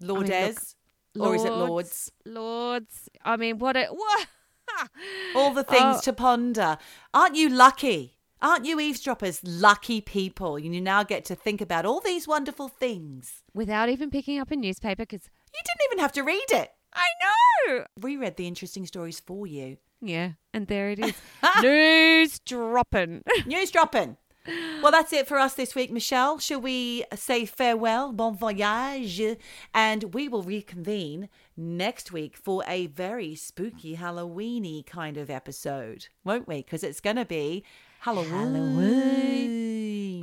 Lourdes. or is it Lords? Lords. I mean, what a what? All the things Oh. to ponder. Aren't you lucky? Aren't you eavesdroppers lucky people? You now get to think about all these wonderful things. Without even picking up a newspaper, because You didn't even have to read it. I know. We read the interesting stories for you. Yeah, and there it is. News dropping. News dropping. Well, that's it for us this week, Michelle. Shall we say farewell, bon voyage, and we will reconvene next week for a very spooky Halloweeny kind of episode, won't we? Because it's going to be Halloween.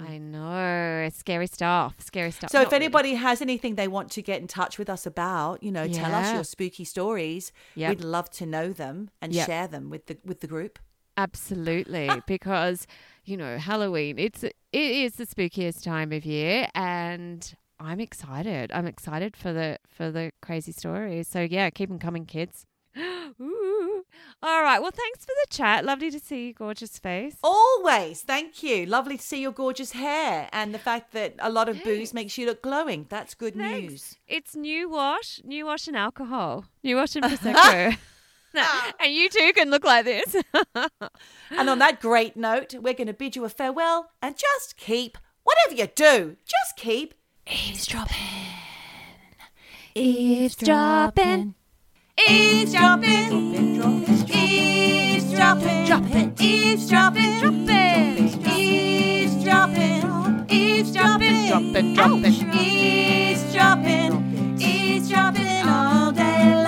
I know. Scary stuff. Scary stuff. So, Not if really. anybody has anything they want to get in touch with us about, you know, tell us your spooky stories. Yep. We'd love to know them and Yep. share them with the with the group. Absolutely, because you know Halloween. It's it is the spookiest time of year, and I'm excited. I'm excited for the for the crazy stories. So yeah, keep them coming, kids. Ooh. All right. Well, thanks for the chat. Lovely to see your gorgeous face. Always. Thank you. Lovely to see your gorgeous hair and the fact that a lot of booze makes you look glowing. That's good Thanks. news. It's new wash, new wash and alcohol, new wash and prosecco. and you too can look like this. And on that great note, we're going to bid you a farewell and just keep, whatever you do, just keep eavesdropping. Eavesdropping eavesdropping, eavesdropping, eavesdropping, eavesdropping, eavesdropping, eavesdropping, eavesdropping, eavesdropping. All day long.